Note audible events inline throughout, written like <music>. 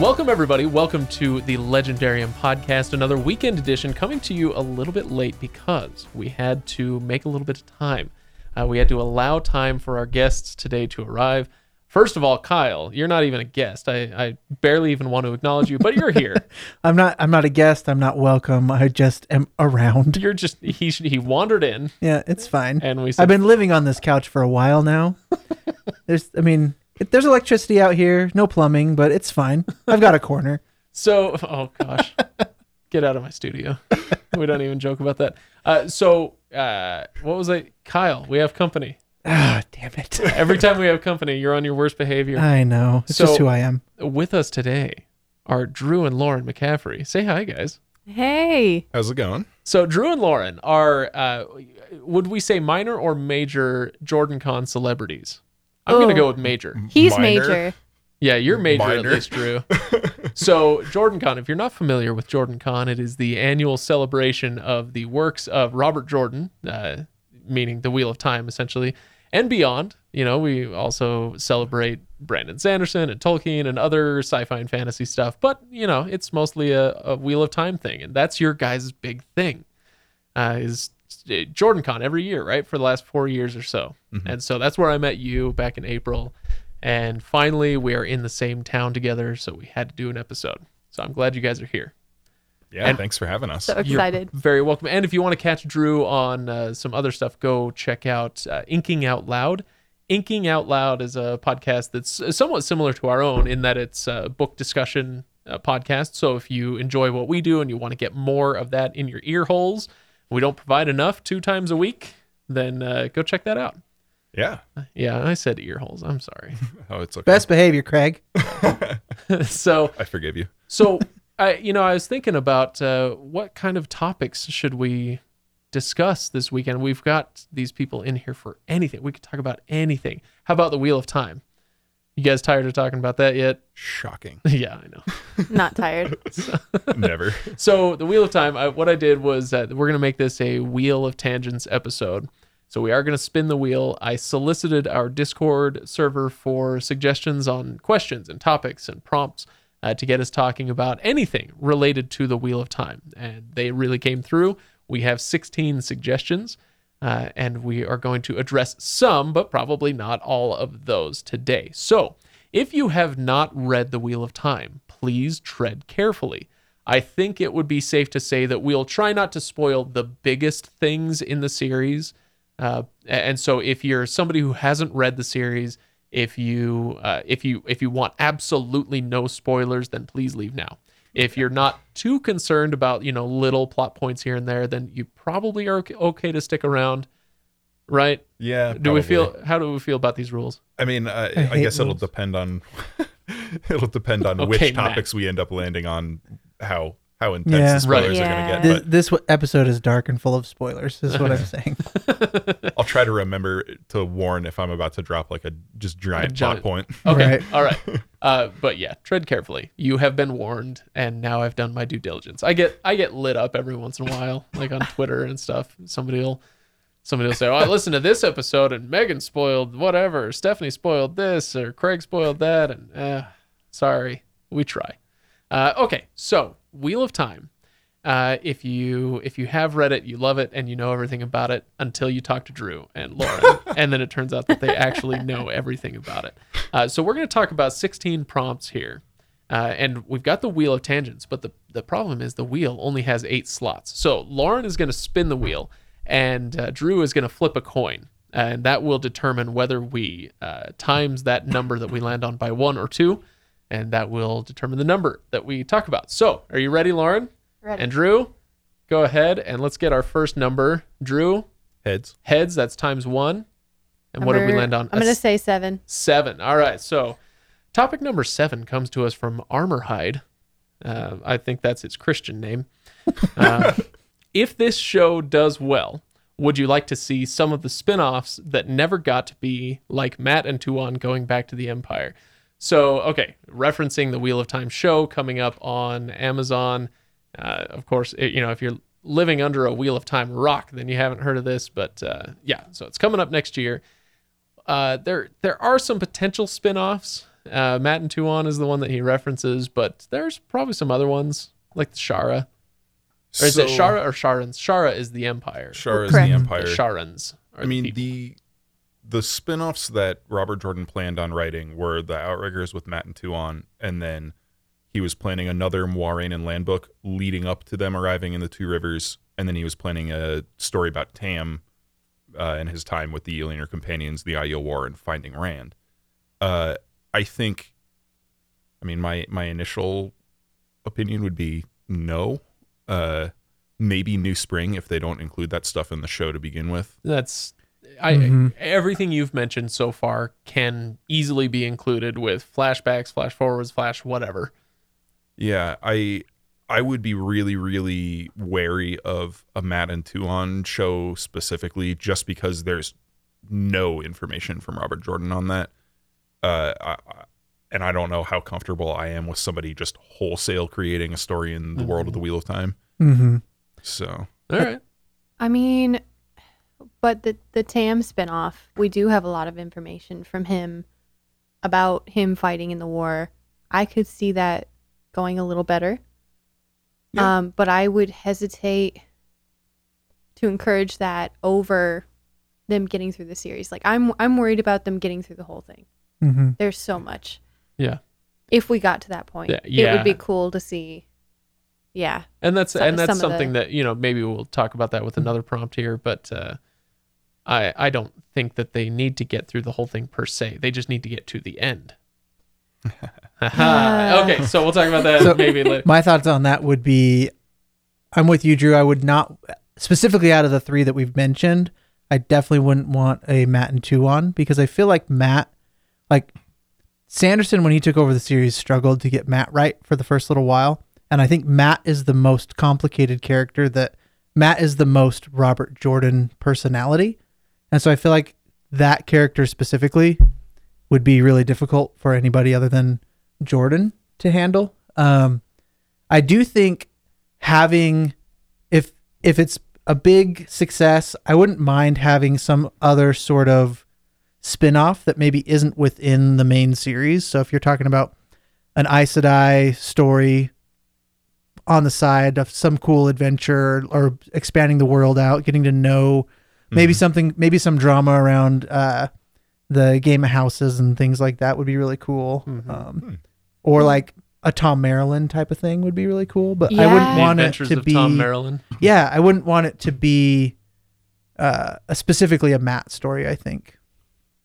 Welcome, everybody. Welcome to the Legendarium podcast, another weekend edition coming to you a little bit late because we had to make a little bit of time. Uh, we had to allow time for our guests today to arrive. First of all, Kyle, you're not even a guest. I, I barely even want to acknowledge you, but you're here. <laughs> I'm not. I'm not a guest. I'm not welcome. I just am around. You're just he he wandered in, Yeah, it's fine. and we said, I've been living on this couch for a while now. <laughs> There's. I mean, it, there's electricity out here. No plumbing, but it's fine. I've got a corner. <laughs> So, oh gosh, get out of my studio. We don't even joke about that. Uh, so, uh, what was it, Kyle? We have company. <sighs> Ah, damn it. Every time we have company, you're on your worst behavior. I know. It's So- just who I am. With us today are Drew and Lauren McCaffrey. Say hi, guys. Hey. How's it going? So, Drew and Lauren are, uh, would we say minor or major Jordan Con celebrities? I'm going to Oh. go with major. He's Minor. major. Yeah, you're major at Minor. least, Drew. so, Jordan Con, if you're not familiar with Jordan Con, it is the annual celebration of the works of Robert Jordan, uh, meaning the Wheel of Time, essentially, and beyond. You know, we also celebrate Brandon Sanderson and Tolkien and other sci-fi and fantasy stuff, but you know, it's mostly a, a Wheel of Time thing, and that's your guys' big thing. Uh, is Jordan Con every year, right? For the last four years or so. And so that's where I met you back in April. And finally, we are in the same town together. So we had to do an episode. So I'm glad you guys are here. Yeah, And- thanks for having us. So You're excited. very welcome. And if you want to catch Drew on uh, some other stuff, go check out uh, Inking Out Loud. Inking Out Loud is a podcast that's somewhat similar to our own in that it's a book discussion uh, podcast. So if you enjoy what we do and you want to get more of that in your ear holes, we don't provide enough two times a week, then uh, go check that out. yeah. Yeah, I said ear holes. I'm sorry. <laughs> Oh, it's okay. Best behavior, Craig. <laughs> <laughs> so I forgive you. so I you know I was thinking about uh, what kind of topics should we discuss this weekend. We've got these people in here for anything. We could talk about anything. How about the Wheel of Time? You guys tired of talking about that yet? <laughs> Shocking. <laughs> yeah, I know. <laughs> Not tired. Never. So the Wheel of Time. I, what I did was uh, we're gonna make this a Wheel of Tangents episode. So we are gonna spin the wheel. I solicited our Discord server for suggestions on questions and topics and prompts uh, to get us talking about anything related to the Wheel of Time, and they really came through. We have 16 suggestions. Uh, and we are going to address some, but probably not all of those today. So, if you have not read The Wheel of Time, please tread carefully. I think it would be safe to say that we'll try not to spoil the biggest things in the series. Uh, and so, if you're somebody who hasn't read the series, if you uh, if you if you want absolutely no spoilers, then please leave now. If you're not too concerned about you know little plot points here and there, then you probably are okay- okay to stick around, right? Yeah. Do we feel? How do we feel about these rules? I mean, uh, I I, hate guess it'll depend on. <laughs> it'll depend on <laughs> Okay, which Matt. topics we end up landing on. How how intense Yeah. the spoilers Right. are going This, to get. this w- episode is dark and full of spoilers. Is what I'm <laughs> saying. I'll try to remember to warn if I'm about to drop like a just giant giant- plot point. Okay, Right. all right. Uh, but yeah, tread carefully. You have been warned, and now I've done my due diligence. I get I get lit up every once in a while, like on Twitter and stuff. Somebody will somebody will say, "Oh, I listened to this episode, and Megan spoiled whatever, Stephanie spoiled this, or Craig spoiled that," and uh, sorry, we try. Uh, okay, so Wheel of Time. Uh, if you if you have read it, you love it, and you know everything about it until you talk to Drew and Lauren, <laughs> and then it turns out that they actually know everything about it. Uh, so we're going to talk about 16 prompts here, uh, and we've got the wheel of tangents, but the the problem is the wheel only has eight slots. So Lauren is going to spin the wheel, and uh, Drew is going to flip a coin, and that will determine whether we uh, times that number that we land on by one or two, and that will determine the number that we talk about. So, are you ready, Lauren? Ready. And Drew, go ahead and let's get our first number. Drew, Heads. heads, that's times one. And what did we land on? I'm going to say seven. Seven. All right. So, topic number seven comes to us from Armorhide. Uh, I think that's its Christian name. <laughs> Uh, if this show does well, would you like to see some of the spin offs that never got to be like Mat and Tuon going back to the Empire? So, okay, referencing the Wheel of Time show coming up on Amazon. Uh, of course, it, you know, if you're living under a Wheel of Time rock, then you haven't heard of this. But uh, yeah, so it's coming up next year. Uh, there there are some potential spin-offs Uh, Mat and Tuon is the one that he references, but there's probably some other ones like the Shara. Or is it Shara or Sharans? Shara is the Empire. Shara is Correct. the The Empire. Sharans. are I mean people. the the spin-offs that Robert Jordan planned on writing were the Outriggers with Mat and Tuon, and then he was planning another Moiraine and Lan book leading up to them arriving in the Two Rivers, and then he was planning a story about Tam uh, and his time with the Illianer companions, the Aiel War, and finding Rand. Uh, I think, I mean, my my initial opinion would be no. Uh, maybe New Spring if they don't include that stuff in the show to begin with. that's I Mhm. everything you've mentioned so far can easily be included with flashbacks, flash forwards, flash whatever. Yeah, I I would be really really wary of a Mat and Tuon show specifically, just because there's no information from Robert Jordan on that. Uh, I, I- and I don't know how comfortable I am with somebody just wholesale creating a story in the world of the Wheel of Time. Mm-hmm. So All right. I mean, but the the Tam spinoff, we do have a lot of information from him about him fighting in the war. I could see that going a little better. Yeah. Um, but I would hesitate to encourage that over them getting through the series. Like I'm I'm worried about them getting through the whole thing. Mm-hmm. There's so much. Yeah. If we got to that point, Yeah, it would be cool to see. Yeah. and that's Some- and that's some of the- something that you know maybe we'll talk about that with another prompt here but uh i i don't think that they need to get through the whole thing per se they just need to get to the end <laughs> Haha. okay so we'll talk about that So- maybe later My thoughts on that would be I'm with you, Drew. I would not, specifically out of the three that we've mentioned, I definitely wouldn't want a Mat and Tuon because I feel like Mat, like Sanderson, when he took over the series, struggled to get Mat right for the first little while. And I think Mat is the most complicated character that Mat is the most Robert Jordan personality. And so I feel like that character specifically would be really difficult for anybody other than Jordan to handle. Um, I do think having if if it's a big success, I wouldn't mind having some other sort of spin-off that maybe isn't within the main series. So if you're talking about an Aes Sedai story on the side of some cool adventure or expanding the world out, getting to know maybe something maybe some drama around uh the game of houses and things like that would be really cool. Mhm. Um, or like a Thom Merrilin type of thing would be really cool, but I wouldn't the want it to of be Thom Merrilin yeah, I wouldn't want it to be uh, a specifically a Mat story. I think.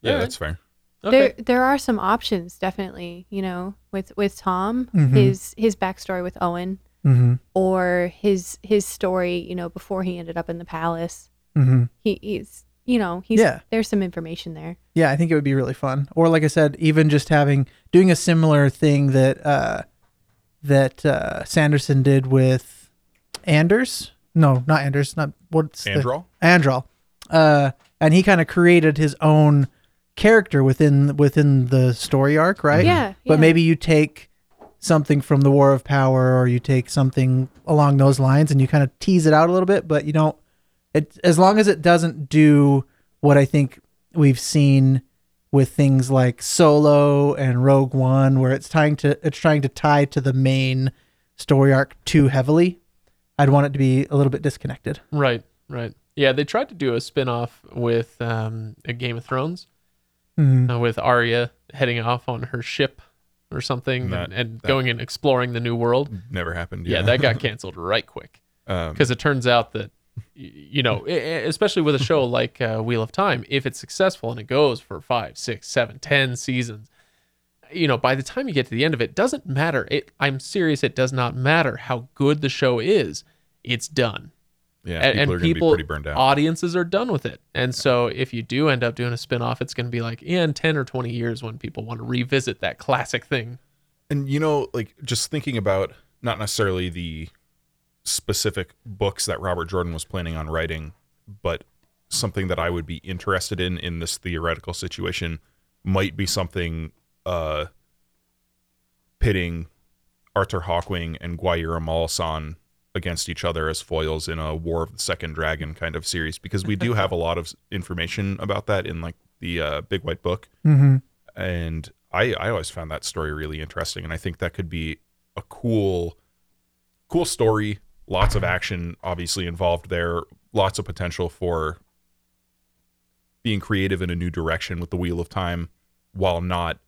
yeah, Alright. that's fair. okay There there are some options definitely, you know, with with Thom, Mhm. his his backstory with Owyn Mm-hmm. or his his story, you know, before he ended up in the palace. Mm-hmm. He he's you know, he's Yeah. there's some information there. Yeah, I think it would be really fun. Or like I said, even just having doing a similar thing that uh, that uh, Sanderson did with Anders. No, not Anders. Not what's the- Androl? Androl. Uh, and he kind of created his own character within within the story arc, right? Yeah. But yeah. maybe you take something from the War of Power, or you take something along those lines, and you kind of tease it out a little bit, but you don't. It as long as it doesn't do what I think we've seen with things like Solo and Rogue One, where it's trying to it's trying to tie to the main story arc too heavily. I'd want it to be a little bit disconnected. right right yeah they tried to do a spin-off with um a game of thrones Mhm. uh, with Arya heading off on her ship or something That- and, and that- going and exploring the new world Never happened. yeah, that got <laughs> canceled right quick um, because it turns out that y- you know especially with a show <laughs> like uh, wheel of time if it's successful and it goes for five six seven ten seasons you know by the time you get to the end of it doesn't matter. It i'm serious it does not matter how good the show is. It's done. Yeah, and, people and are going be people pretty burned out. audiences are done with it. And so if you do end up doing a spin-off it's going to be like in 10 or 20 years when people want to revisit that classic thing. And you know, like just thinking about not necessarily the specific books that Robert Jordan was planning on writing, but something that I would be interested in in this theoretical situation might be something uh pitting Arthur Hawkwing and Guaire Amalasin against each other as foils in a War of the Second Dragon kind of series because we do <laughs> have a lot of information about that in like the uh, Big White Book Mm-hmm. and I I always found that story really interesting, and I think that could be a cool cool story. Lots of action, obviously involved there. Lots of potential for being creative in a new direction with the Wheel of Time, while not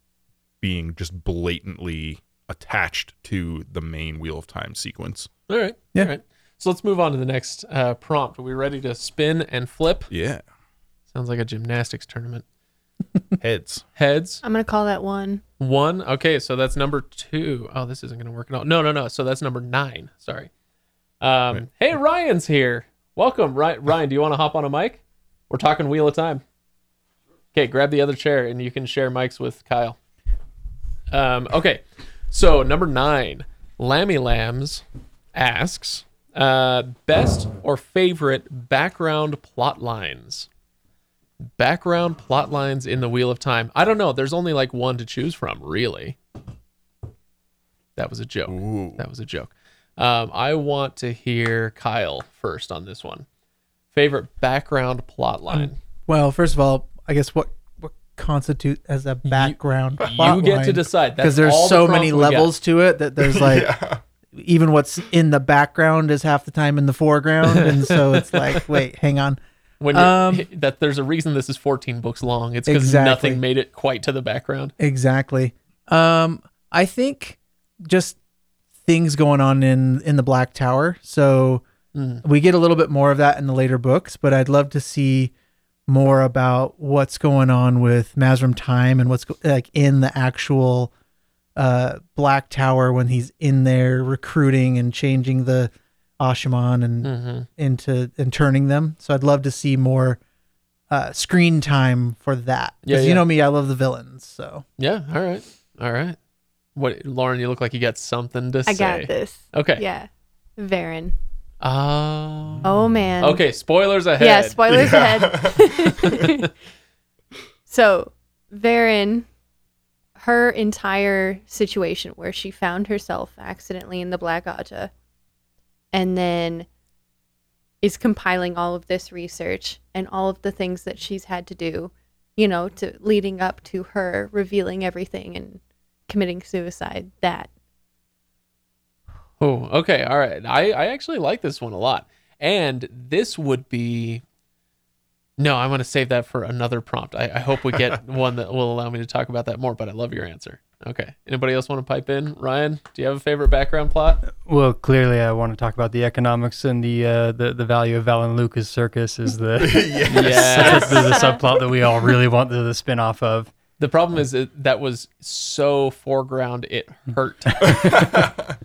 being just blatantly attached to the main Wheel of Time sequence. All right. Yeah. All right. So let's move on to the next uh, prompt. Are we ready to spin and flip? Yeah, Sounds like a gymnastics tournament. <laughs> heads. Heads. I'm gonna call that one. One. Okay, so that's number two. Oh, this isn't going to work at all. No, no, no. So that's number nine. Sorry. Um, Right. Hey, Ryan's here. Welcome, Ryan. Ryan, do you want to hop on a mic? We're talking Wheel of Time. Okay, grab the other chair and you can share mics with Kyle. Um, okay, so number nine, Lammy Lambs asks, uh, best or favorite background plot lines? Background plot lines in the Wheel of Time. I don't know. There's only like one to choose from, really. That was a joke. Ooh. That was a joke. Um, I want to hear Kyle first on this one. Favorite background plot line. Well, first of all, I guess what what constitute as a background you get to decide because there's all the so prompts many we get. levels to it that there's like <laughs> even what's in the background is half the time in the foreground, and so it's like, <laughs> wait, hang on. When Um, that there's a reason this is 14 books long. It's because Exactly. nothing made it quite to the background. Exactly. Um, I think just things going on in in the Black Tower. So Mm. we get a little bit more of that in the later books, but I'd love to see more about what's going on with Mazrim Taim and what's go- like in the actual uh, Black Tower when he's in there recruiting and changing the Asha'man and hmm into and turning them. So I'd love to see more uh, screen time for that. Yeah, Because yeah. you know me, I love the villains. So Yeah. All right. All right. What, Lauren? You look like you got something to say. I say. got this. Okay. Yeah. Verin. Oh. Oh man. Okay. Spoilers ahead. Yeah, spoilers ahead. <laughs> <laughs> so, Verin, her entire situation where she found herself accidentally in the Black Ajah and then is compiling all of this research and all of the things that she's had to do, you know, to leading up to her revealing everything and committing suicide. That Oh, okay. All right. I, I actually like this one a lot. And this would be. No, I'm going to save that for another prompt. I, I hope we get <laughs> one that will allow me to talk about that more, but I love your answer. Okay. Anybody else want to pipe in? Ryan, do you have a favorite background plot? Well, clearly, I want to talk about the economics and the uh, the the value of Valan Luca's Circus is the <laughs> <laughs> Yes. the, the subplot that we all really want the, the spin off of. The problem is that that was so foreground, it hurt. <laughs>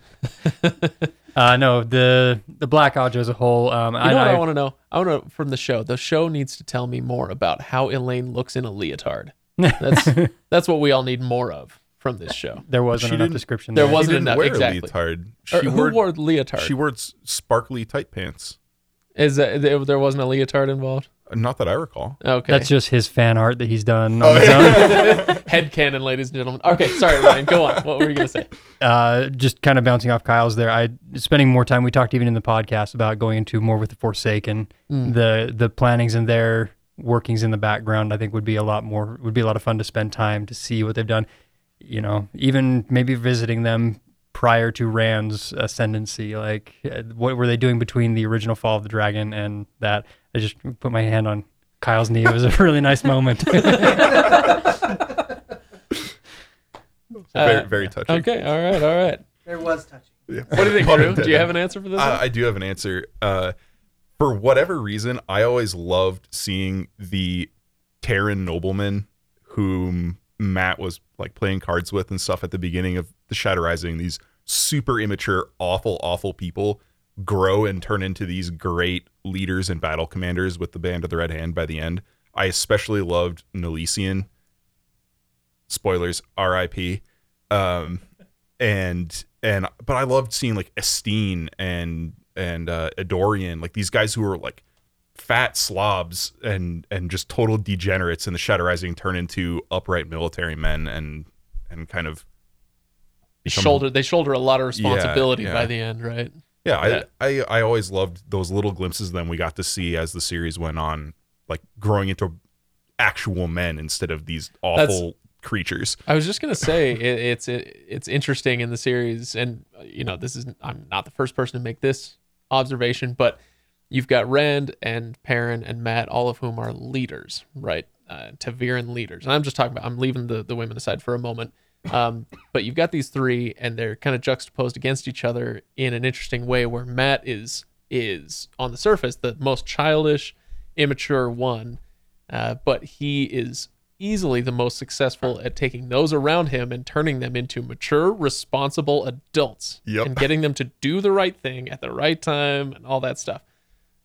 Uh, no, the the Black Ajah as a whole. Um, You I, know what I, I- want to know? I want to from the show. The show needs to tell me more about how Elayne looks in a leotard. That's <laughs> that's what we all need more of from this show. there wasn't She enough description. There there. wasn't she didn't enough- wear exactly. a leotard. Or She who wore, wore leotard? she wore sparkly tight pants. Is that there there wasn't a leotard involved? Not that I recall. Okay, That's just his fan art that he's done Oh, on his own. <laughs> head canon, ladies and gentlemen. Okay, sorry, Ryan. Go on. What were you gonna say? uh, just kind of bouncing off Kyle's there. I spending more time. We talked even in the podcast about going into more with the Forsaken. Mm. The the plannings and their workings in the background. I think would be a lot more. Would be a lot of fun to spend time to see what they've done. You know, even maybe visiting them prior to Rand's ascendancy. Like, uh, what were they doing between the original Fall of the Dragon and that? I just put my hand on Kyle's knee. It was a really nice moment. <laughs> very, Uh, very touching. Okay, all right, all right. there was touching. Yeah. What do you think, Pun Drew? Do you have an answer for this? Uh, one? I do have an answer. Uh, for whatever reason, I always loved seeing the Tairen Nobleman, whom Mat was like playing cards with and stuff at the beginning of the Shadow Rising. These super immature, awful, awful people grow and turn into these great leaders and battle commanders with the Band of the Red Hand by the end. I especially loved Nalesean. Spoilers, R.I.P. Um, and and but I loved seeing like Estean and and uh Edorion, like these guys who were like fat slobs and and just total degenerates in the Shadow Rising turn into upright military men and and kind of shoulder they shoulder a lot of responsibility yeah. by the end, right? Yeah, Yeah. I, I I always loved those little glimpses of them we got to see as the series went on, like growing into actual men instead of these awful creatures. I was just gonna say <laughs> it, it's it, it's interesting in the series, and you know this is I'm not the first person to make this observation, but you've got Rand and Perrin and Mat, all of whom are leaders, right? Uh, ta'veren leaders. And I'm just talking about I'm leaving the the women aside for a moment. Um, but you've got these three, and they're kind of juxtaposed against each other in an interesting way, where Mat is is on the surface the most childish, immature one, uh, but he is easily the most successful at taking those around him and turning them into mature, responsible adults Yep. and getting them to do the right thing at the right time and all that stuff.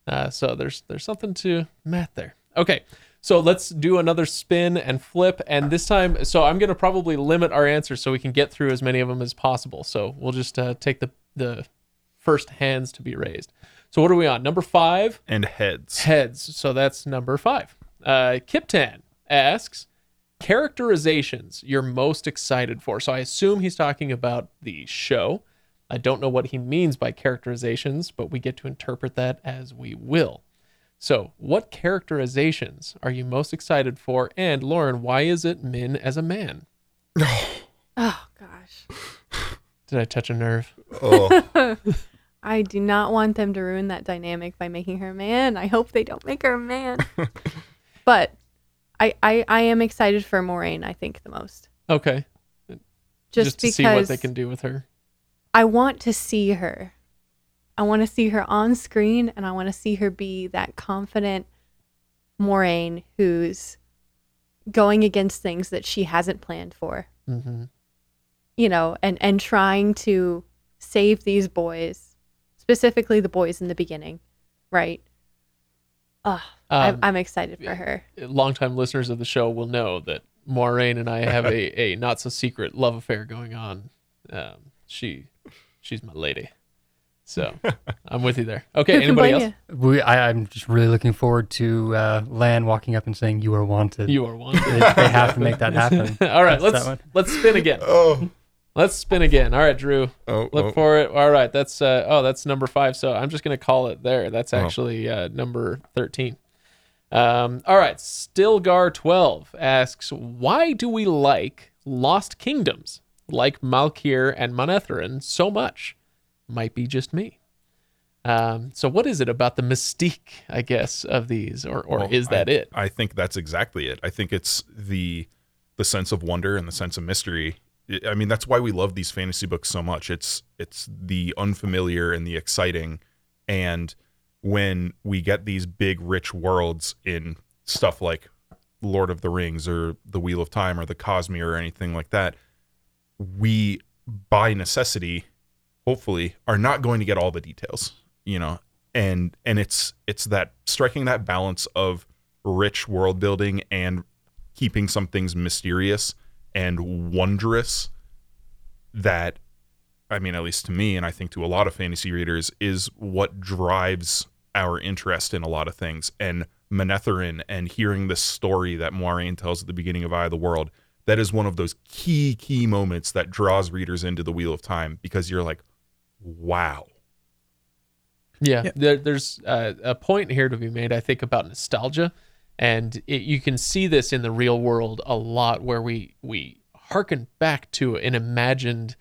Uh, so there's there's something to Mat there. Okay, so let's do another spin and flip, and this time, so I'm gonna probably limit our answers so we can get through as many of them as possible. So we'll just uh, take the the first hands to be raised. So what are we on? Number five And heads. heads. So that's number five. Uh, Kiptan asks characterizations you're most excited for. So I assume he's talking about the show. I don't know what he means by characterizations, but we get to interpret that as we will. So, what characterizations are you most excited for? And Lauren, why is it Min as a man? <laughs> Oh gosh. Did I touch a nerve? Oh, <laughs> I do not want them to ruin that dynamic by making her a man. I hope they don't make her a man. <laughs> but I, I I am excited for Moiraine, I think the most. Okay. Just, to because see what they can do with her. I want to see her. I want to see her on screen and I want to see her be that confident Moiraine who's going against things that she hasn't planned for. hmm You know, and and trying to save these boys, specifically the boys in the beginning, right? Ugh, Um, I'm, I'm excited for her. longtime listeners of the show will know that Moiraine and I have a, <laughs> a not so secret love affair going on. Um, she she's my lady. So <laughs> I'm with you there. Okay, Who anybody else? ya? We, I, I'm just really looking forward to uh, Lan walking up and saying, "You are wanted." You are wanted. they, they have to make that happen. <laughs> All right, That's let's that let's spin again. oh, Let's spin again. All right, Drew. oh, Look oh. for it. All right, that's uh oh, that's number 5. So I'm just going to call it there. That's Oh. actually uh number 13. Um all right, Stilgar12 asks, "Why do we like Lost Kingdoms like Malkier and Manetheren so much?" Might be just me. Um, so what is it about the mystique, I guess, of these, or or Well, is that I, it? I think that's exactly it. I think it's the the sense of wonder and the sense of mystery. I- I mean, that's why we love these fantasy books so much. It's it's the unfamiliar and the exciting, and when we get these big, rich worlds in stuff like Lord of the Rings or The Wheel of Time or the Cosmere or anything like that, we by necessity, hopefully, are not going to get all the details. You know, and and it's it's that striking that balance of rich world building and keeping some things mysterious and wondrous that I mean at least to me and I think to a lot of fantasy readers is what drives our interest in a lot of things and Manetheren and hearing the story that Moiraine tells at the beginning of Eye of the World that is one of those key key moments that draws readers into the Wheel of Time because you're like wow. Yeah, Yeah. There, there's uh, a point here to be made, I think, about nostalgia, and it, you can see this in the real world a lot, where we we harken back to an imagined,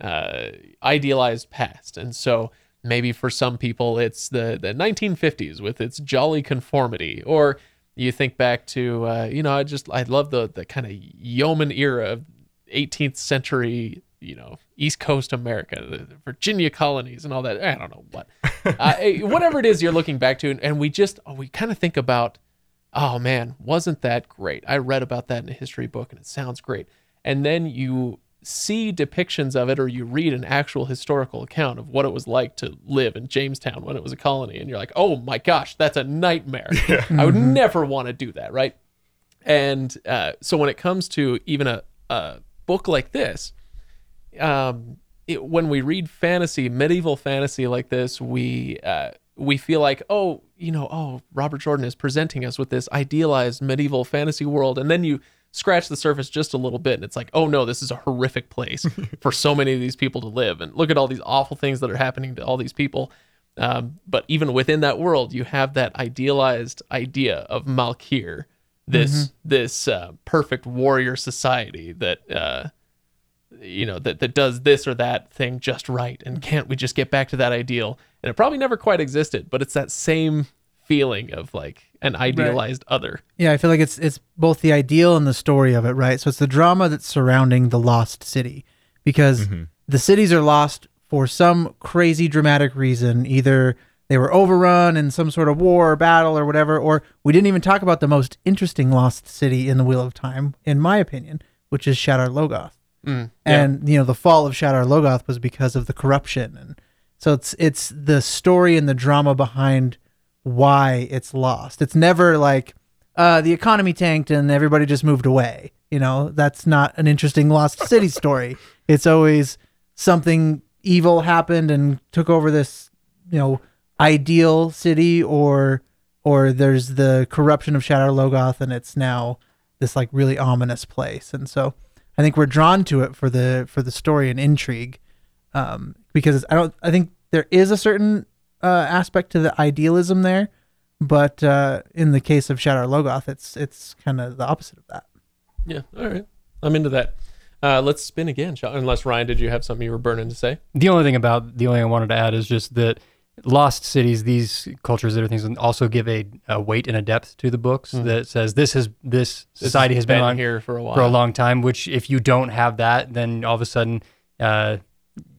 uh, idealized past, and so maybe for some people it's the the 1950s with its jolly conformity, or you think back to uh, you know I just I love the the kind of yeoman era of 18th century you know East Coast America, the the Virginia colonies, and all that. I don't know what, uh, <laughs> eh, whatever it is you're looking back to, and, and we just oh, we kind of think about, oh man, wasn't that great? I read about that in a history book, and it sounds great. And then you see depictions of it, or you read an actual historical account of what it was like to live in Jamestown when it was a colony, and you're like, oh my gosh, that's a nightmare. <laughs> I would never want to do that, right? And uh, so when it comes to even a, a book like this, um, it, when we read fantasy, medieval fantasy like this, we uh, we feel like, oh, you know, oh, Robert Jordan is presenting us with this idealized medieval fantasy world, and then you scratch the surface just a little bit, and it's like, oh no, this is a horrific place <laughs> for so many of these people to live, and look at all these awful things that are happening to all these people. Um, but even within that world, you have that idealized idea of Malkier this this uh, perfect warrior society that uh, you know that that does this or that thing just right, and can't we just get back to that ideal? And it probably never quite existed, but it's that same feeling of like an idealized other. Yeah, I feel like it's it's both the ideal and the story of it, right? So it's the drama that's surrounding the lost city because mm-hmm. the cities are lost for some crazy dramatic reason. Either they were overrun in some sort of war or battle or whatever, or we didn't even talk about the most interesting lost city in the Wheel of Time, in my opinion, which is Shadar Logoth. Mm, And you know, the fall of Shadar Logoth was because of the corruption, and so it's it's the story and the drama behind why it's lost. It's never like uh, the economy tanked and everybody just moved away. You know, that's not an interesting lost city <laughs> story. It's always something evil happened and took over this, you know, ideal city, or or there's the corruption of Shadar Logoth and it's now this like really ominous place. And so I think we're drawn to it for the for the story and intrigue, um, because I don't. I think there is a certain uh, aspect to the idealism there, but uh, in the case of Shadar Logoth, it's it's kind of the opposite of that. Yeah, all right, I'm into that. Uh, let's spin again, Unless Ryan, did you have something you were burning to say? The only thing about the only thing I wanted to add is just that lost cities, these cultures, other things, also give a, a weight and a depth to the books that says this has this This society has been, on here for a while. for a long time. Which if you don't have that, then all of a sudden uh,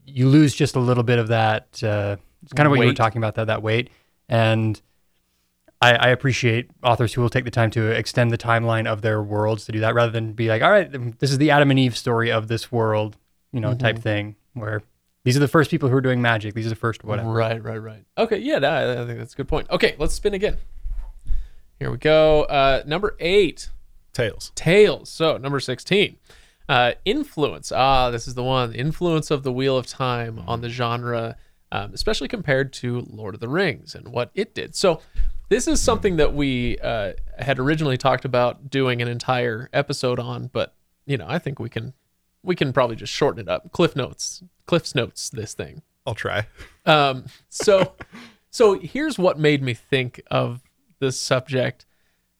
you lose just a little bit of that. Uh, it's kind of what you were talking about that that weight and. I, I appreciate authors who will take the time to extend the timeline of their worlds to do that, rather than be like, "All right, this is the Adam and Eve story of this world," you know, type thing. Where these are the first people who are doing magic. These are the first whatever. Right, right, right. Okay, yeah, that, I think that's a good point. Okay, let's spin again. Here we go. Uh, number eight, Tails. Tails. So number sixteen, uh, influence. Ah, this is the one. Influence of the Wheel of Time on the genre, um, especially compared to Lord of the Rings and what it did. So this is something that we uh, had originally talked about doing an entire episode on, but you know, I think we can we can probably just shorten it up. Cliff notes, Cliff's notes. This thing. I'll try. Um, so, so here's what made me think of this subject,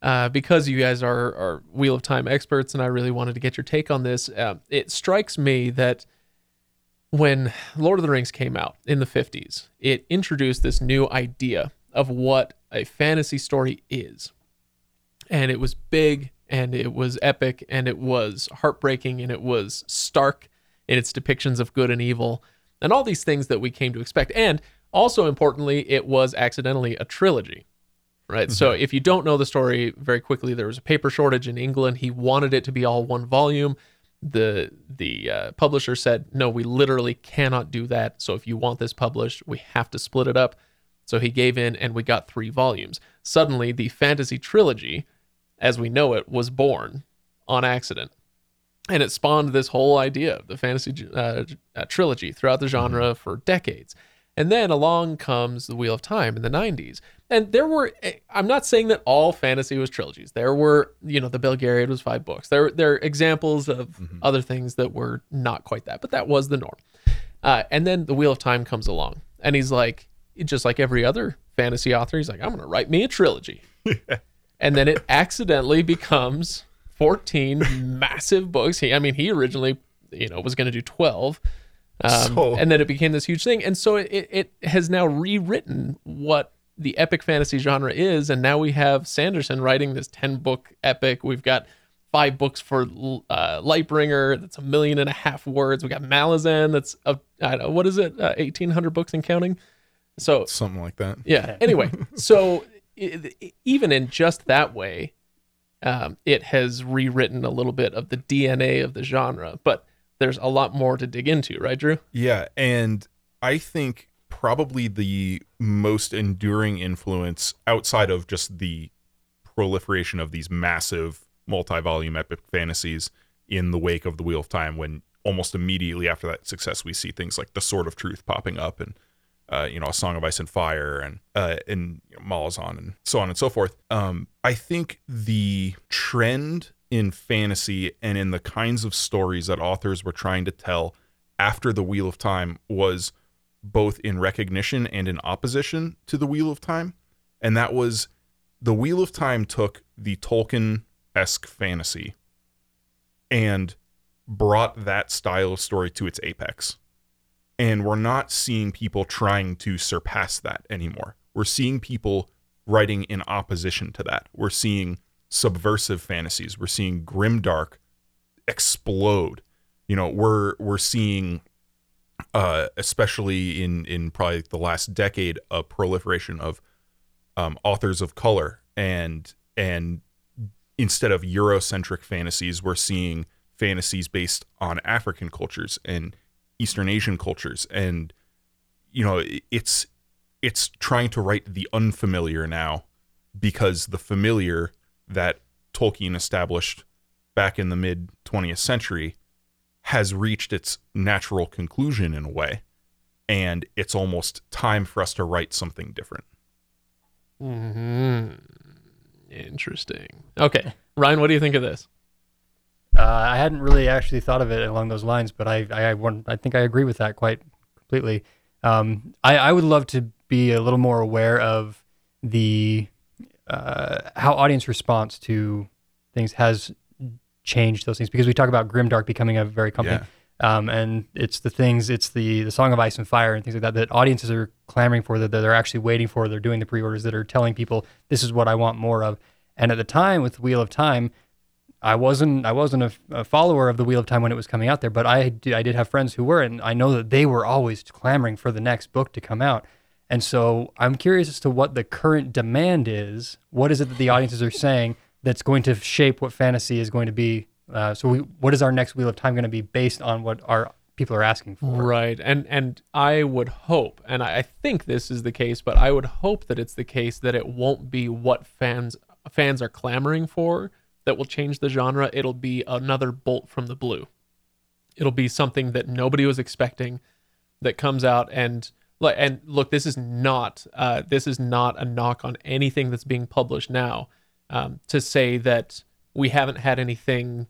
uh, because you guys are are Wheel of Time experts, and I really wanted to get your take on this. Um, it strikes me that when Lord of the Rings came out in the 50s, it introduced this new idea of what a fantasy story is, and it was big, and it was epic, and it was heartbreaking, and it was stark in its depictions of good and evil and all these things that we came to expect. And also importantly, it was accidentally a trilogy, right? So if you don't know the story very quickly, there was a paper shortage in England. He wanted it to be all one volume. The the uh, publisher said, "No, we literally cannot do that. So if you want this published, we have to split it up." So he gave in, and we got three volumes. Suddenly, the fantasy trilogy, as we know it, was born on accident and it spawned this whole idea of the fantasy uh, uh, trilogy throughout the genre for decades. And then along comes the Wheel of Time in the 90s. And there were, eh, I'm not saying that all fantasy was trilogies. There were, you know, the Belgariad was five books. There, there are examples of other things that were not quite that, but that was the norm. Uh, and then the Wheel of Time comes along. And he's like, just like every other fantasy author, he's like, I'm going to write me a trilogy. <laughs> and then it accidentally becomes 14 massive books. He, I mean, he originally, you know, was going to do 12. Um, So- and then it became this huge thing. And so it, it has now rewritten what the epic fantasy genre is. And now we have Sanderson writing this 10 book epic. We've got five books for uh, Lightbringer. That's a million and a half words. We got Malazan. That's, a, I don't know, what is it? Uh, 1800 books and counting. So Something like that. yeah. Anyway, so even in just that way, um, it has rewritten a little bit of the DNA of the genre, but there's a lot more to dig into, right, Drew? Yeah, and I think probably the most enduring influence outside of just the proliferation of these massive multi-volume epic fantasies in the wake of the Wheel of Time when almost immediately after that success we see things like the Sword of Truth popping up and uh, you know, A Song of Ice and Fire and uh, and you know, Malazan and so on and so forth. Um, I think the trend in fantasy and in the kinds of stories that authors were trying to tell after the Wheel of Time was both in recognition and in opposition to the Wheel of Time, and that was the Wheel of Time took the Tolkien esque fantasy and brought that style of story to its apex. And we're not seeing people trying to surpass that anymore. We're seeing people writing in opposition to that. We're seeing subversive fantasies. We're seeing grimdark explode. You know, we're we're seeing uh, especially in in probably the last decade, a proliferation of um, authors of color and and instead of Eurocentric fantasies, we're seeing fantasies based on African cultures and Eastern Asian cultures, and you know it's it's trying to write the unfamiliar now because the familiar that Tolkien established back in the mid 20th century has reached its natural conclusion in a way. And it's almost time for us to write something different. Hmm Interesting. Okay, Ryan, what do you think of this? Uh, I hadn't really actually thought of it along those lines, but I I, I, want- I think I agree with that quite completely. Um, I, I would love to be a little more aware of the uh, how audience response to things has changed those things because we talk about grimdark becoming a very company. Um, and it's the things, it's the the Song of Ice and Fire and things like that that audiences are clamoring for, that they're actually waiting for. They're doing the pre-orders that are telling people this is what I want more of. And at the time with Wheel of Time, I wasn't I wasn't a, a follower of the Wheel of Time when it was coming out there, but I did, I did have friends who were, and I know that they were always clamoring for the next book to come out. And so I'm curious as to what the current demand is. What is it that the audiences are saying that's going to shape what fantasy is going to be? Uh, so we, what is our next Wheel of Time going to be based on what our people are asking for? Right. And and I would hope, and I I think this is the case, but I would hope that it's the case that it won't be what fans fans are clamoring for that will change the genre. It'll be another bolt from the blue. It'll be something that nobody was expecting that comes out and and look, this is not uh, this is not a knock on anything that's being published now. Um, to say that we haven't had anything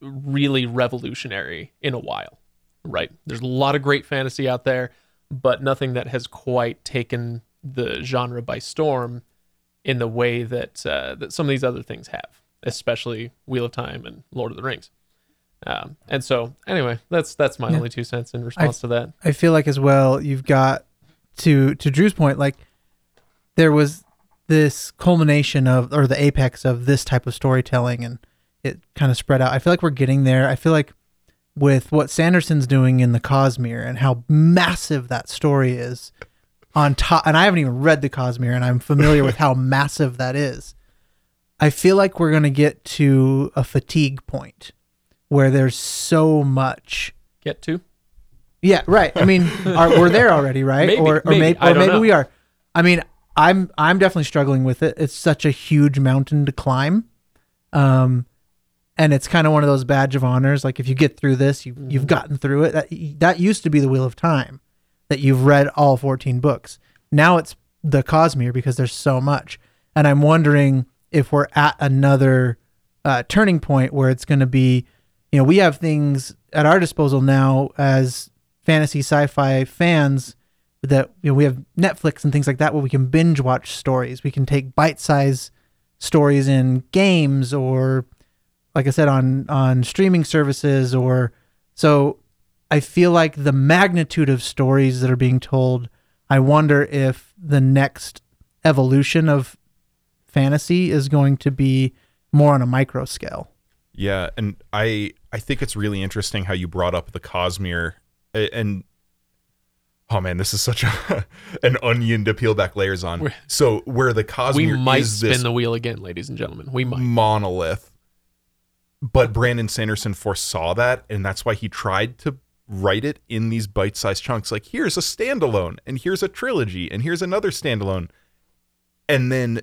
really revolutionary in a while right? There's a lot of great fantasy out there, but nothing that has quite taken the genre by storm in the way that uh, that some of these other things have, especially Wheel of Time and Lord of the Rings. Um, and so, anyway, that's that's my Yeah. only two cents in response to that. I feel like as well you've got to to Drew's point like there was this culmination of or the apex of this type of storytelling and it kind of spread out. I feel like we're getting there. I feel like with what Sanderson's doing in the Cosmere and how massive that story is on top and I haven't even read the Cosmere and I'm familiar with <laughs> how massive that is. I feel like we're going to get to a fatigue point where there's so much Get to yeah, right. I mean, <laughs> are, we're there already, right? Maybe, or or maybe. maybe, I or maybe we are. I mean, I'm I'm definitely struggling with it. It's such a huge mountain to climb, um, and it's kind of one of those badge of honors. Like if you get through this, you Mm-hmm. you've gotten through it. That that used to be the Wheel of Time, that you've read all 14 books. Now it's the Cosmere because there's so much, and I'm wondering if we're at another uh, turning point where it's going to be, you know, we have things at our disposal now as fantasy sci-fi fans that you know we have Netflix and things like that where we can binge watch stories. We can take bite-sized stories in games or like I said on on streaming services or so I feel like the magnitude of stories that are being told I wonder if the next evolution of fantasy is going to be more on a micro scale. Yeah, and I I think it's really interesting how you brought up the Cosmere and oh man, this is such a <laughs> an onion to peel back layers on. We're- so where the Cosmere we might is spin this the wheel again, ladies and gentlemen. We might. monolith, but Brandon Sanderson foresaw that, and that's why he tried to write it in these bite-sized chunks. Like here's a standalone, and here's a trilogy, and here's another standalone, and then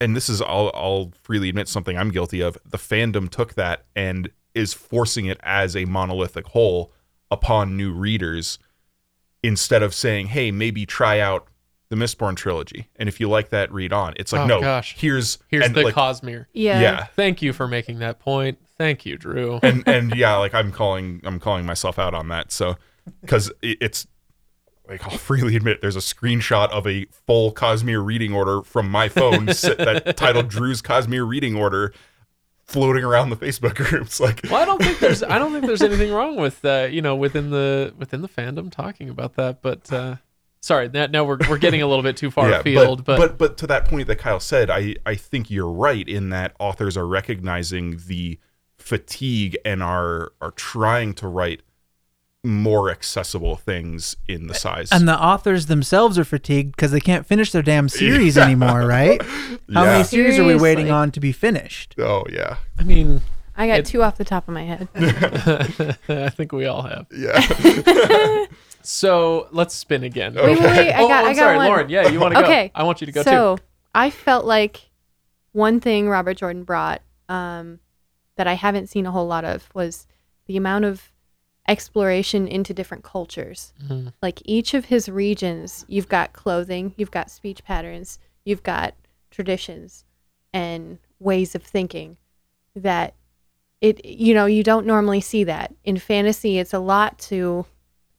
and this is I'll, I'll freely admit something I'm guilty of. The fandom took that and is forcing it as a monolithic whole upon new readers instead of saying, "Hey, maybe try out the Mistborn trilogy, and if you like that, read on." It's like, Oh, no, gosh. here's Here's and the like, Cosmere. Yeah. yeah, Thank you for making that point. Thank you, Drew. and and yeah, like I'm calling I'm calling myself out on that. So because it's like I'll freely admit there's a screenshot of a full Cosmere reading order from my phone that titled Drew's Cosmere reading order floating around the Facebook <laughs> groups. Like, Well, I don't think there's I don't think there's anything wrong with uh, you know within the within the fandom talking about that. But uh, sorry, now, now we're we're getting a little bit too far afield. But, but but to that point that Kyle said, I I think you're right in that authors are recognizing the fatigue and are are trying to write more accessible things in the size. And the authors themselves are fatigued because they can't finish their damn series anymore, <laughs> right? How Yeah. many series are we waiting on to be finished? oh yeah, I mean, I got It- two off the top of my head. <laughs> I think we all have. yeah. <laughs> So let's spin again. Wait, wait, wait. I oh, got, I'm I got sorry, one. Lauren. Yeah, you want to go? Okay, I want you to go so too. So I felt like one thing Robert Jordan brought um, that I haven't seen a whole lot of was the amount of exploration into different cultures. Mhm. Like each of his regions, you've got clothing, you've got speech patterns, you've got traditions and ways of thinking that it you know you don't normally see that in fantasy it's a lot to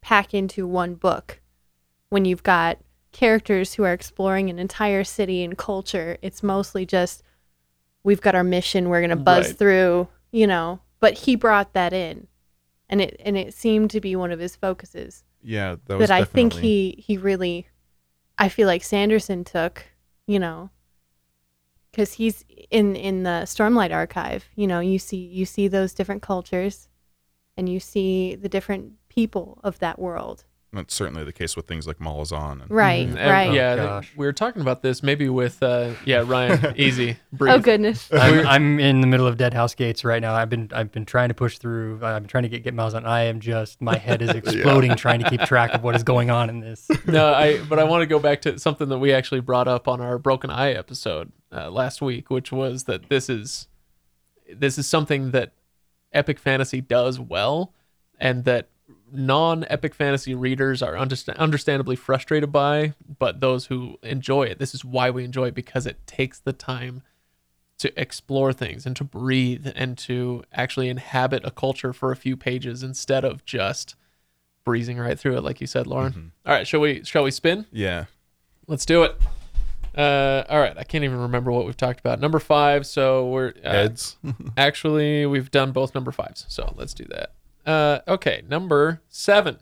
pack into one book when you've got characters who are exploring an entire city and culture it's mostly just we've got our mission we're going to buzz Right. through you know but he brought that in and it and it seemed to be one of his focuses Yeah, that was that I think he he really I feel like Sanderson took, you know, cuz he's in in the Stormlight archive, you know, you see you see those different cultures and you see the different people of that world. That's certainly the case with things like Malazan. And, Right, And, right. Yeah, gosh. we were talking about this maybe with uh, yeah Ryan. <laughs> easy, breathe. Oh goodness. I'm, I'm in the middle of Deadhouse Gates right now. I've been I've been trying to push through. I've been trying to get get miles on. I am just my head is <laughs> exploding trying to keep track of what is going on in this. <laughs> no, I but I want to go back to something that we actually brought up on our Broken Eye episode uh, last week, which was that this is this is something that epic fantasy does well, and that non-epic fantasy readers are understa- understandably frustrated by, but those who enjoy it, this is why we enjoy it because it takes the time to explore things and to breathe and to actually inhabit a culture for a few pages instead of just breezing right through it like you said lauren. All right shall we shall we spin? Yeah. let's do it. Uh all right i can't even remember what we've talked about. Number five so we're uh, Heads. <laughs> actually we've done both number fives so let's do that uh okay number seven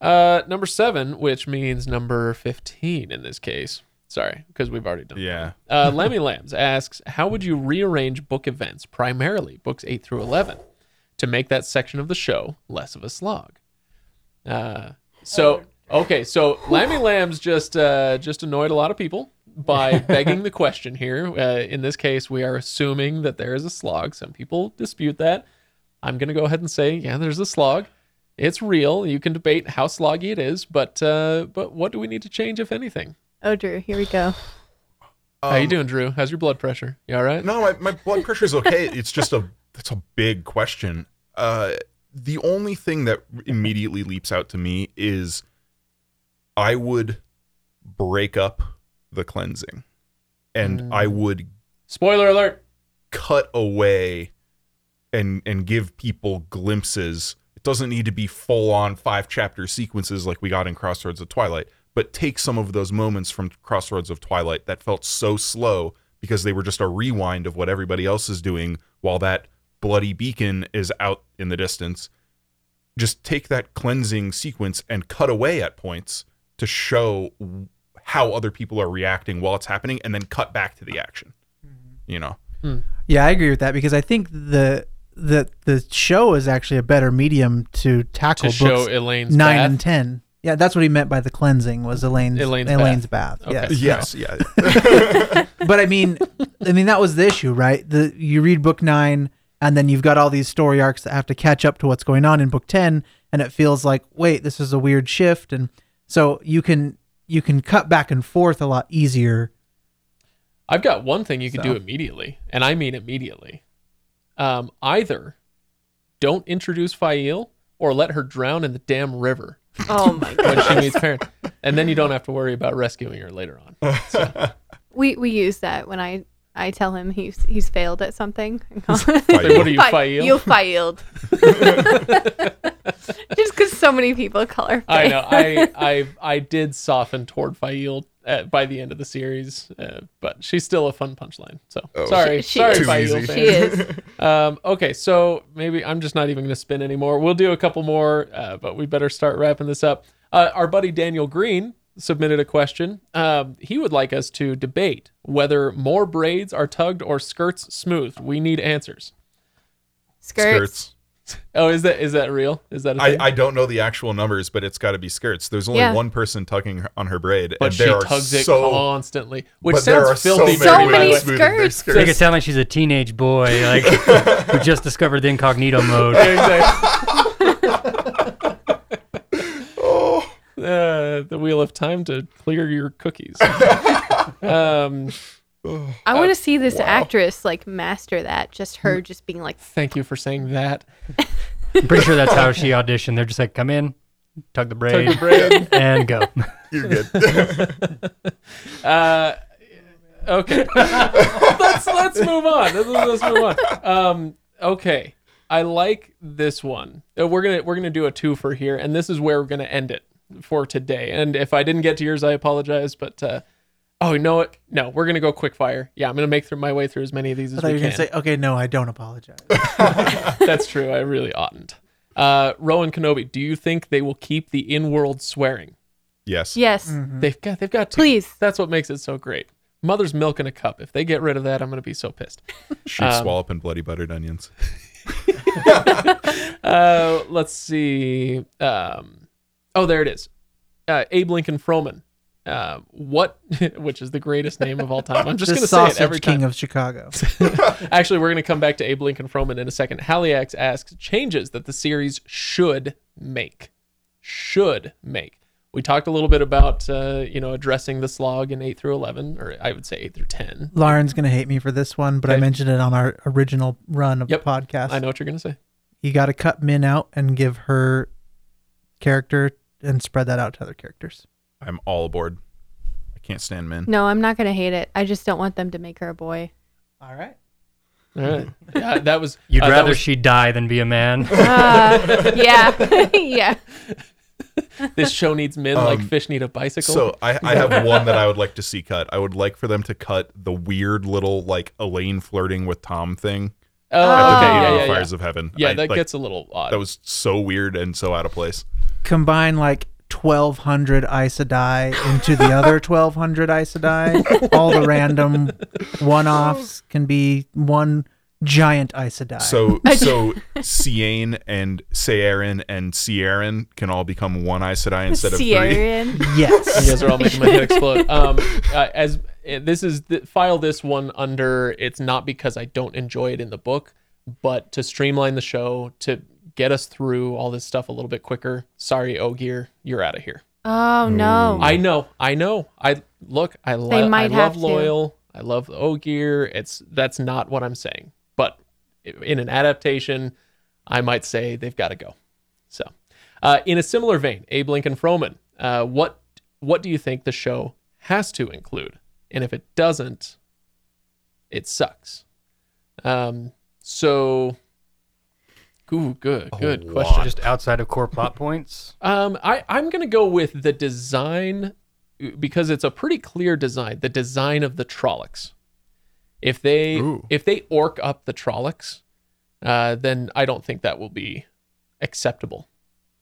uh number seven which means number 15 in this case sorry because we've already done Yeah. uh, Lemmy Lambs asks, "How would you rearrange book events, primarily books eight through eleven, to make that section of the show less of a slog?" Uh, so okay, so Lemmy Lambs just uh, just annoyed a lot of people by <laughs> begging the question here. Uh, in this case, we are assuming that there is a slog. Some people dispute that. I'm gonna go ahead and say, yeah, there's a slog. It's real. You can debate how sloggy it is, but uh, but what do we need to change, if anything? Oh Drew, here we go. how you doing, Drew? How's your blood pressure? You all right? Um, No, my, my blood pressure is okay. it's just a that's a big question. Uh, the only thing that immediately leaps out to me is I would break up the cleansing, and I would Spoiler alert. cut away and and give people glimpses. It doesn't need to be full on five chapter sequences like we got in Crossroads of Twilight, but take some of those moments from Crossroads of Twilight that felt so slow because they were just a rewind of what everybody else is doing while that bloody beacon is out in the distance. Just take that cleansing sequence and cut away at points to show how other people are reacting while it's happening and then cut back to the action. Mm-hmm. You know. Hmm. Yeah, I agree with that because I think the the the show is actually a better medium to tackle To show books Elayne's nine bath. and ten. Yeah, that's what he meant by the cleansing was Elayne's Elayne's Elayne's, bath. Okay. Yes. Yes, yeah. <laughs> but I mean, I mean that was the issue, right? The you read book nine, and then you've got all these story arcs that have to catch up to what's going on in book ten, and it feels like, wait, this is a weird shift, and so you can you can cut back and forth a lot easier. I've got one thing you can do immediately, and I mean immediately. Um, either don't introduce Faile or let her drown in the damn river Oh my god. <laughs> when she meets parents, and then you don't have to worry about rescuing her later on. <laughs> we we use that when I I tell him he's he's failed at something. <laughs> Like, what are you, Fi- Faile? You failed. Just because so many people call her. I know. I I I did soften toward Faile uh, by the end of the series, uh, but she's still a fun punchline. So Oh. sorry, She- she sorry, is. Too Fighty She is. <laughs> Um, okay, so maybe I'm just not even going to spin anymore. We'll do a couple more, uh, but we better start wrapping this up. Uh, our buddy Daniel Green submitted a question. Um, he would like us to debate whether more braids are tugged or skirts smoothed. We need answers. Skirts. Skirts. <laughs> Oh, is that is that real? Is that a I, thing? I don't know the actual numbers, but it's got to be skirts. There's only Yeah. one person tugging her- on her braid, but and she there are tugs it so constantly, which but there sounds are so many So many way. ways smoothing their skirts. Make it sound like she's a teenage boy, like <laughs> who just discovered the incognito mode. exactly. <laughs> Uh, the wheel of time to clear your cookies. um, I want to see this actress like master that. Just her, just being like, thank you for saying that. <laughs> I'm pretty sure that's how she auditioned. They're just like, come in, tug the Tug braid, the braid. <laughs> and go. <laughs> You're good. Uh, okay. let's let's move on. Let's, let's move on. Um, okay. I like this one. Uh, We're gonna we're gonna do a two for here, and this is where we're gonna end it for today. And if I didn't get to yours, I apologize. But uh, oh, no, what? No, we're gonna go quick fire. Yeah, I'm gonna make through my way through as many of these I as thought you we were can. gonna say, okay, no, I don't apologize. <laughs> That's true. I really oughtn't. Uh, Rowan Kenobi, do you think they will keep the in-world swearing? yes. yes, They've got they've got to. Please. That's what makes it so great. Mother's milk in a cup. If they get rid of that, I'm gonna be so pissed. Sheep Um, swallop and bloody buttered onions. <laughs> Uh, let's see. Um, oh, there it is. Uh, Abe Lincoln Froman. Uh, what, <laughs> which is the greatest name of all time. I'm just going to say it every king time. of Chicago. <laughs> Actually, we're going to come back to Abe Lincoln Froman in a second. Haliax asks changes that the series should make. Should make. We talked a little bit about, uh, you know, addressing the slog in 8 through 11, or I would say 8 through 10. Lauren's gonna hate me for this one, but I mentioned it on our original run of Yep. the podcast. I know what you're going to say. You got to cut Min out and give her character and spread that out to other characters. I'm all aboard. I can't stand men. no, I'm not gonna hate it. I just don't want them to make her a boy. All right. All right. <laughs> Yeah, that was. You'd uh, that rather was- she die than be a man. <laughs> Uh, yeah, <laughs> yeah. this show needs men like Um, fish need a bicycle. So I, I have one that I would like to see cut. I would like for them to cut the weird little like Elayne flirting with Thom thing oh, at at the okay, yeah, of yeah, yeah. Fires of Heaven. Yeah, I- that like, gets a little odd. that was so weird and so out of place. Combine like 1200 Aes Sedai into the other <laughs> 1200 Aes Sedai. All the random <laughs> one offs can be one giant Aes Sedai. So <laughs> so Seaine and Saerin and Sierin can all become one Aes Sedai instead of three. Yes. you yes. guys are all making my head explode. Um, uh, as uh, this is the, file this one under. It's not because I don't enjoy it in the book, but to streamline the show to get us through all this stuff a little bit quicker. Sorry, Ogier, you're out of here. Oh no. I know, I know. I look, I, lo- I might love have to. loyal. I love Ogier. It's that's not what I'm saying. But in an adaptation, I might say they've got to go. So, uh, in a similar vein, Abe Lincoln Froman, uh, what what do you think the show has to include? And if it doesn't, it sucks. Um, so, ooh, good, A good lot. question. just outside of core plot points. Um, I I'm gonna go with the design because it's a pretty clear design. The design of the Trollocs. If they Ooh. if they orc up the Trollocs, uh, then I don't think that will be acceptable.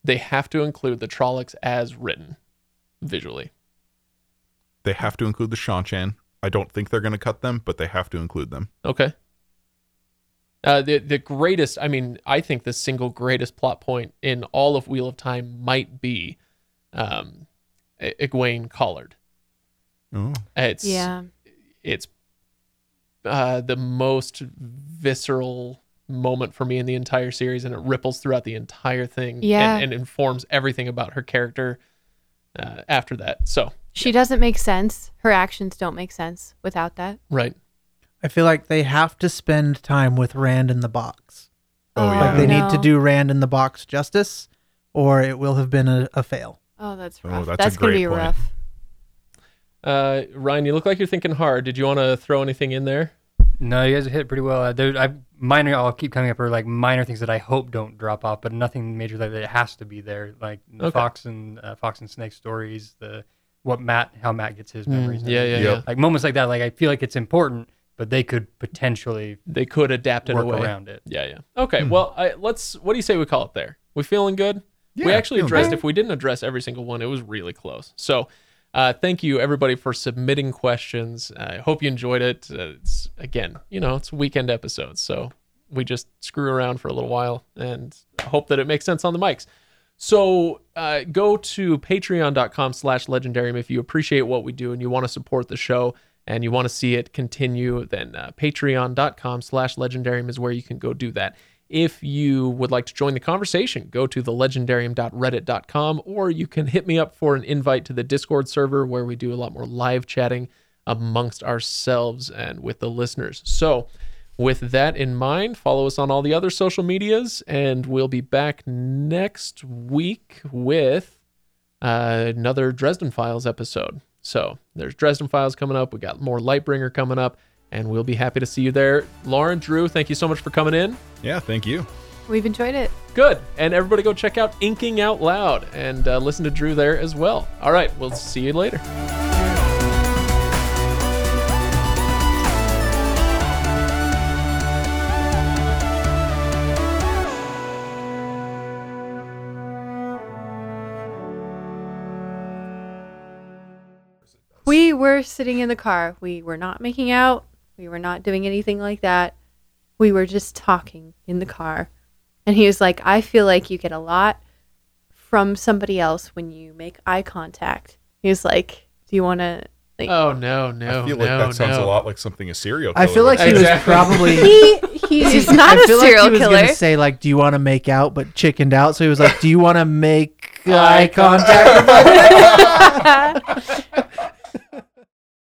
They have to include the Trollocs as written, visually. They have to include the Seanchan. I don't think they're going to cut them, but they have to include them. Okay. Uh, the the greatest, I mean, I think the single greatest plot point in all of Wheel of Time might be, um, Egwene collared. Oh. It's yeah. it's uh, the most visceral moment for me in the entire series, and it ripples throughout the entire thing. Yeah. and, and informs everything about her character uh, after that. So She doesn't make sense. Her actions don't make sense without that. right, I feel like they have to spend time with Rand in the box. Oh, yeah. Like yeah. they need to do Rand in the box justice, or it will have been a, a fail. Oh, that's Oh, rough. that's a that's gonna great be point. rough. uh, Ryan, you look like you're thinking hard. Did you want to throw anything in there? No, you guys hit it pretty well. Uh, there, I minor. I'll keep coming up are like minor things that I hope don't drop off, but nothing major that it has to be there. Like the Okay. Fox and uh, Fox and Snake stories, the what Mat how Mat gets his Mm, memories. and yeah, yeah, everything. yeah. Like moments like that, like I feel like it's important, but they could potentially They could adapt it work away. around it. Yeah, yeah. Okay, well, I, let's. What do you say we call it there? We feeling good? we actually addressed. good. If we didn't address every single one, it was really close. So, uh, thank you everybody for submitting questions. I hope you enjoyed it. Uh, it's again, you know, it's weekend episodes, so we just screw around for a little while and hope that it makes sense on the mics. So uh, go to patreon.com slash legendarium if you appreciate what we do and you want to support the show and you want to see it continue, then uh, patreon.com slash legendarium is where you can go do that. If you would like to join the conversation, go to thelegendarium.reddit.com or you can hit me up for an invite to the Discord server where we do a lot more live chatting amongst ourselves and with the listeners. So, with that in mind, follow us on all the other social medias, and we'll be back next week with uh, another Dresden Files episode. So there's Dresden Files coming up. We got more Lightbringer coming up, and we'll be happy to see you there. Lauren, Drew, thank you so much for coming in. Yeah, thank you. We've enjoyed it. Good. And everybody go check out Inking Out Loud and uh, listen to Drew there as well. All right, we'll see you later. Were sitting in the car. We were not making out. We were not doing anything like that. We were just talking in the car. And he was like, I feel like you get a lot from somebody else when you make eye contact. He was like, Do you want to? Like, Oh, no, no. I feel like no, that sounds no. a lot like something a serial killer I feel like would he say. was Exactly. probably. <laughs> he, he's <laughs> not I a feel serial like he was killer. gonna say like, "Do you want to make out?" But chickened out, so he was like, "Do you want to make eye contact?" <laughs>